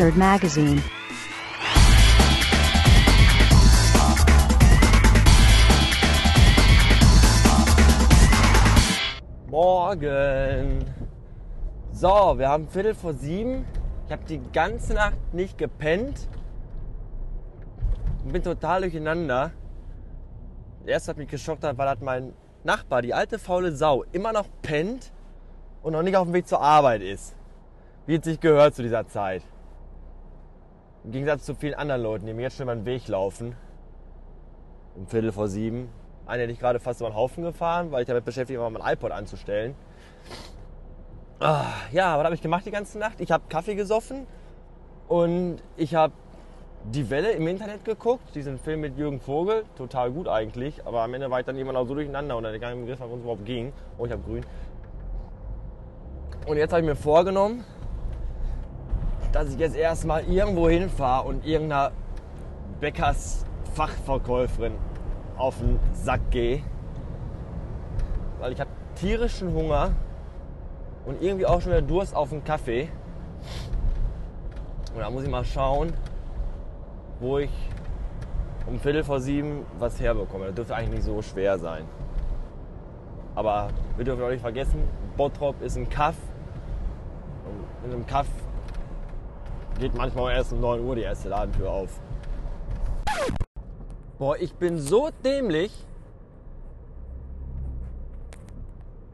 Mustard Magazine. Morgen. So, wir haben Viertel vor sieben. Ich habe die ganze Nacht nicht gepennt. Und bin total durcheinander. Erst hat mich geschockt, weil hat mein Nachbar, die alte faule Sau, immer noch pennt und noch nicht auf dem Weg zur Arbeit ist. Wie es sich gehört zu dieser Zeit. Im Gegensatz zu vielen anderen Leuten, die mir jetzt schon über den Weg laufen. Um Viertel vor sieben. Einer hätte ich gerade fast über den Haufen gefahren, weil ich damit beschäftigt war, mein iPod anzustellen. Ah, ja, was habe ich gemacht die ganze Nacht? Ich habe Kaffee gesoffen und ich habe die Welle im Internet geguckt, diesen Film mit Jürgen Vogel, total gut eigentlich, aber am Ende war ich dann irgendwann auch so durcheinander und dann gar nicht im Griff, worum es überhaupt ging. Oh, ich habe grün. Und jetzt habe ich mir vorgenommen, dass ich jetzt erstmal irgendwo hinfahre und irgendeiner Bäckers Fachverkäuferin auf den Sack gehe. Weil ich habe tierischen Hunger und irgendwie auch schon wieder Durst auf einen Kaffee. Und da muss ich mal schauen, wo ich um Viertel vor sieben was herbekomme. Das dürfte eigentlich nicht so schwer sein. Aber wir dürfen auch nicht vergessen, Bottrop ist ein Kaff. Und in einem Kaff geht manchmal erst um 9 Uhr die erste Ladentür auf. Boah, ich bin so dämlich.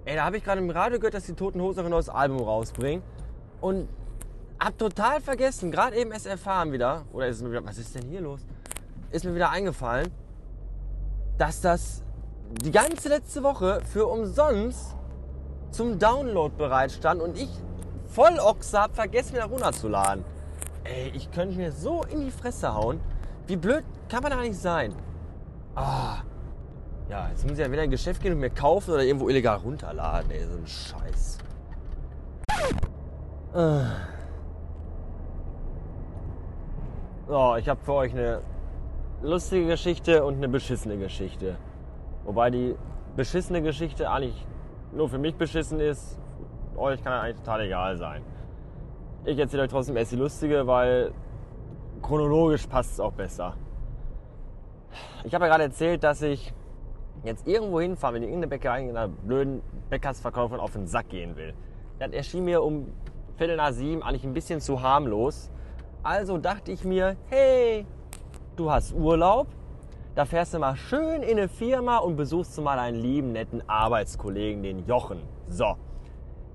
Ey, da habe ich gerade im Radio gehört, dass die Toten Hosen ein neues Album rausbringen. Und hab total vergessen, gerade eben erst erfahren wieder, oder ist mir wieder, was ist denn hier los? Ist mir wieder eingefallen, dass das die ganze letzte Woche für umsonst zum Download bereitstand und ich voll Ochse hab vergessen, wieder runterzuladen. Ey, ich könnte mir so in die Fresse hauen. Wie blöd kann man da nicht sein? Ah. Ja, jetzt muss ich ja wieder in ein Geschäft gehen und mir kaufen oder irgendwo illegal runterladen. Ey, so ein Scheiß. Ah. So, ich habe für euch eine lustige Geschichte und eine beschissene Geschichte. Wobei die beschissene Geschichte eigentlich nur für mich beschissen ist. Euch kann eigentlich total egal sein. Ich erzähle euch trotzdem erst die lustige, weil chronologisch passt es auch besser. Ich habe ja gerade erzählt, dass ich jetzt irgendwo hinfahre, wenn ich irgendeine Bäckerei in einer blöden Bäckersverkäuferin auf den Sack gehen will. Das erschien mir um Viertel nach sieben eigentlich ein bisschen zu harmlos. Also dachte ich mir, hey, du hast Urlaub, da fährst du mal schön in eine Firma und besuchst du mal einen lieben, netten Arbeitskollegen, den Jochen. So,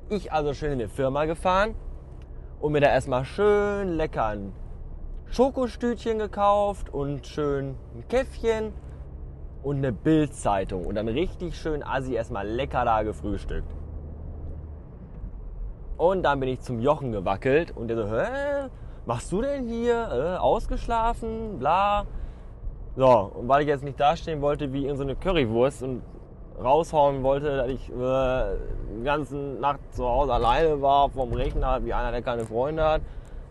ich also schön in eine Firma gefahren und mir da erstmal schön lecker ein Schokostütchen gekauft und schön ein Käffchen und eine Bildzeitung und dann richtig schön assi erstmal lecker da gefrühstückt. Und dann bin ich zum Jochen gewackelt und der so, hä, machst du denn hier? Äh, ausgeschlafen? Bla. So, und weil ich jetzt nicht dastehen wollte wie in so eine Currywurst und raushauen wollte, dass ich äh, die ganze Nacht zu Hause alleine war vom Rechner, wie einer, der keine Freunde hat,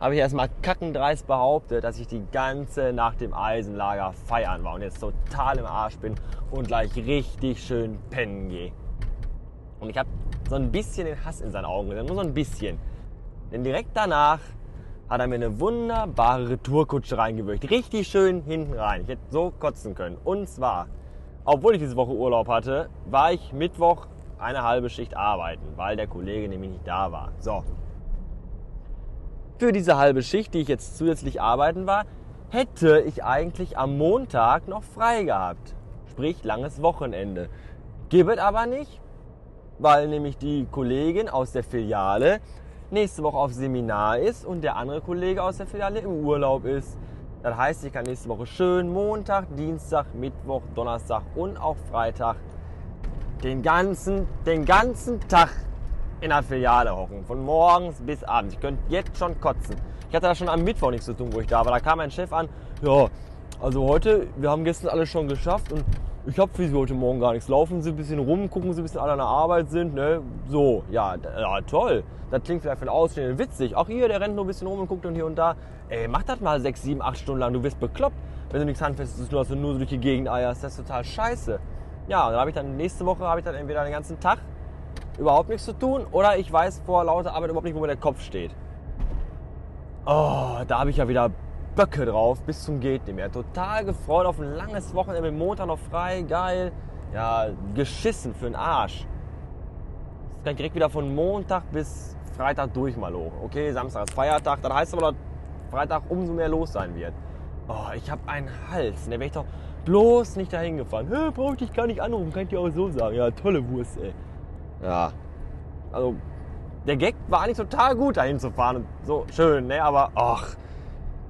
habe ich erstmal kackendreist behauptet, dass ich die ganze Nacht im Eisenlager feiern war und jetzt total im Arsch bin und gleich richtig schön pennen gehe. Und ich habe so ein bisschen den Hass in seinen Augen gesehen, nur so ein bisschen. Denn direkt danach hat er mir eine wunderbare Retourkutsche reingewürgt. Richtig schön hinten rein. Ich hätte so kotzen können. Und zwar, obwohl ich diese Woche Urlaub hatte, war ich Mittwoch eine halbe Schicht arbeiten, weil der Kollege nämlich nicht da war. So. Für diese halbe Schicht, die ich jetzt zusätzlich arbeiten war, hätte ich eigentlich am Montag noch frei gehabt. Sprich, langes Wochenende. Gibt aber nicht, weil nämlich die Kollegin aus der Filiale nächste Woche auf Seminar ist und der andere Kollege aus der Filiale im Urlaub ist. Das heißt, ich kann nächste Woche schön Montag, Dienstag, Mittwoch, Donnerstag und auch Freitag den ganzen, den ganzen Tag in der Filiale hocken. Von morgens bis abends. Ich könnte jetzt schon kotzen. Ich hatte da schon am Mittwoch nichts zu tun, wo ich da war. Da kam mein Chef an, ja, also heute, wir haben gestern alles schon geschafft und ich habe für Sie heute Morgen gar nichts. Laufen Sie ein bisschen rum, gucken Sie ein bisschen alle an der Arbeit sind, ne? So, ja, ja toll. Das klingt vielleicht für den Ausstehenden witzig. Auch hier, der rennt nur ein bisschen rum und guckt und hier und da. Ey, mach das mal sechs, sieben, acht Stunden lang. Du wirst bekloppt, wenn du nichts Handfestes tust, du nur so durch die Gegend eierst. Das ist total scheiße. Ja, und dann habe ich dann nächste Woche habe ich dann entweder den ganzen Tag überhaupt nichts zu tun oder ich weiß vor lauter Arbeit überhaupt nicht, wo mir der Kopf steht. Oh, da habe ich ja wieder Böcke drauf, bis zum geht nicht mehr. Total gefreut auf ein langes Wochenende mit Montag noch frei, geil. Ja, geschissen für den Arsch. Jetzt kann direkt wieder von Montag bis Freitag durch mal hoch. Okay, Samstag ist Feiertag, dann heißt aber, dass Freitag umso mehr los sein wird. Oh, ich habe einen Hals. Da wäre ich doch bloß nicht dahin gefahren. Hä, brauche ich dich gar nicht anrufen, kann ich dir auch so sagen. Ja, tolle Wurst, ey. Ja, also der Gag war eigentlich total gut, dahin zu fahren. Und so schön, ne? Aber ach,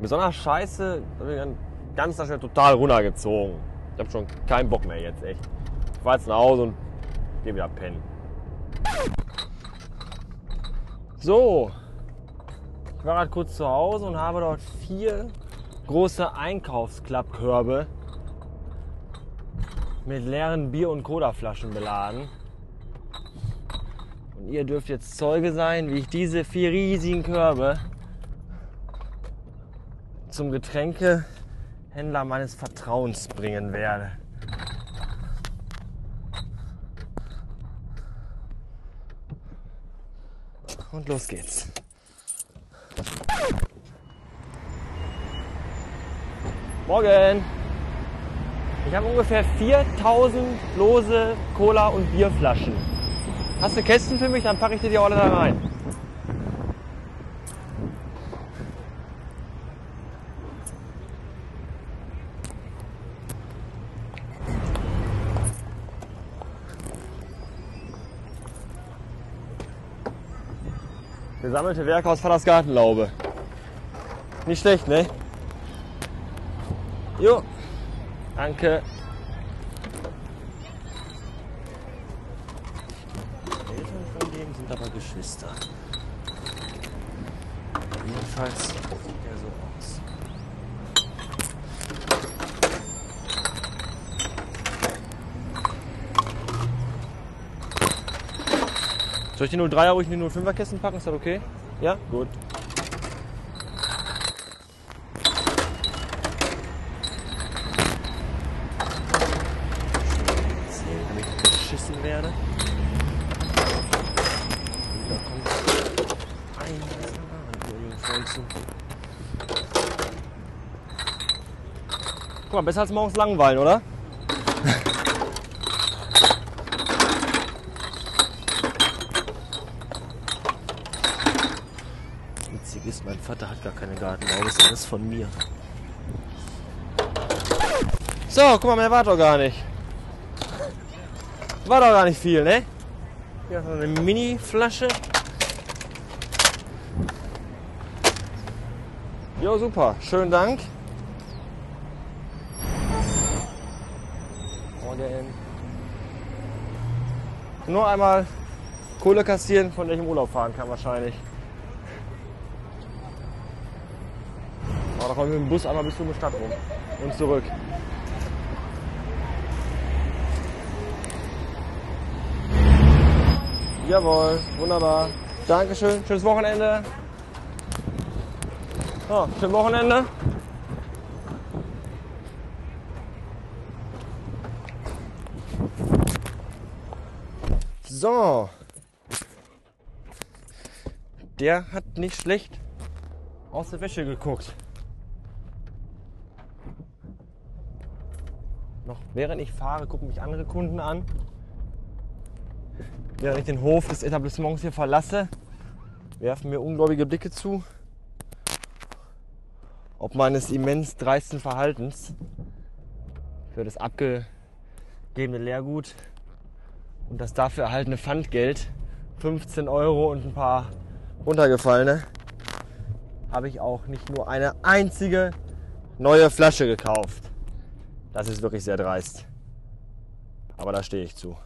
besonders scheiße, da bin ich dann ganz schnell total runtergezogen. Ich habe schon keinen Bock mehr jetzt, echt. Ich fahr jetzt nach Hause und gehe wieder pennen. So, ich war gerade kurz zu Hause und habe dort vier große Einkaufsklappkörbe mit leeren Bier- und Cola-Flaschen beladen. Und ihr dürft jetzt Zeuge sein, wie ich diese vier riesigen Körbe zum Getränkehändler meines Vertrauens bringen werde. Und los geht's. Morgen! Ich habe ungefähr 4000 lose Cola- und Bierflaschen. Hast du Kästen für mich? Dann packe ich dir die alle da rein. Gesammelte Werke aus Vaters Gartenlaube. Nicht schlecht, ne? Jo. Danke. Eltern von denen sind aber Geschwister. Jedenfalls sieht er so aus. Soll ich die 03er ruhig in die 05er Kästen packen? Ist das okay? Ja? Gut. Beschissen werde. Da kommt ein Bananenfreundchen. Guck mal, besser als morgens langweilen, oder? Witzig ist, mein Vater hat gar keine Gartenlaube, ist alles von mir. So, guck mal, mehr war doch gar nicht. War doch gar nicht viel, ne? Hier noch eine Mini-Flasche. Jo, super. Schönen Dank. Morgen. Nur einmal Kohle kassieren, von der ich im Urlaub fahren kann wahrscheinlich. Da kommen wir mit dem Bus einmal bis zur Stadt rum und zurück. Jawohl, wunderbar. Dankeschön, schönes Wochenende. Ja, schönes Wochenende. So. Der hat nicht schlecht aus der Wäsche geguckt. Noch während ich fahre, gucken mich andere Kunden an. Während ich den Hof des Etablissements hier verlasse, werfen mir ungläubige Blicke zu. Ob meines immens dreisten Verhaltens für das abgegebene Leergut und das dafür erhaltene Pfandgeld, 15 Euro und ein paar runtergefallene, habe ich auch nicht nur eine einzige neue Flasche gekauft. Das ist wirklich sehr dreist. Aber da stehe ich zu.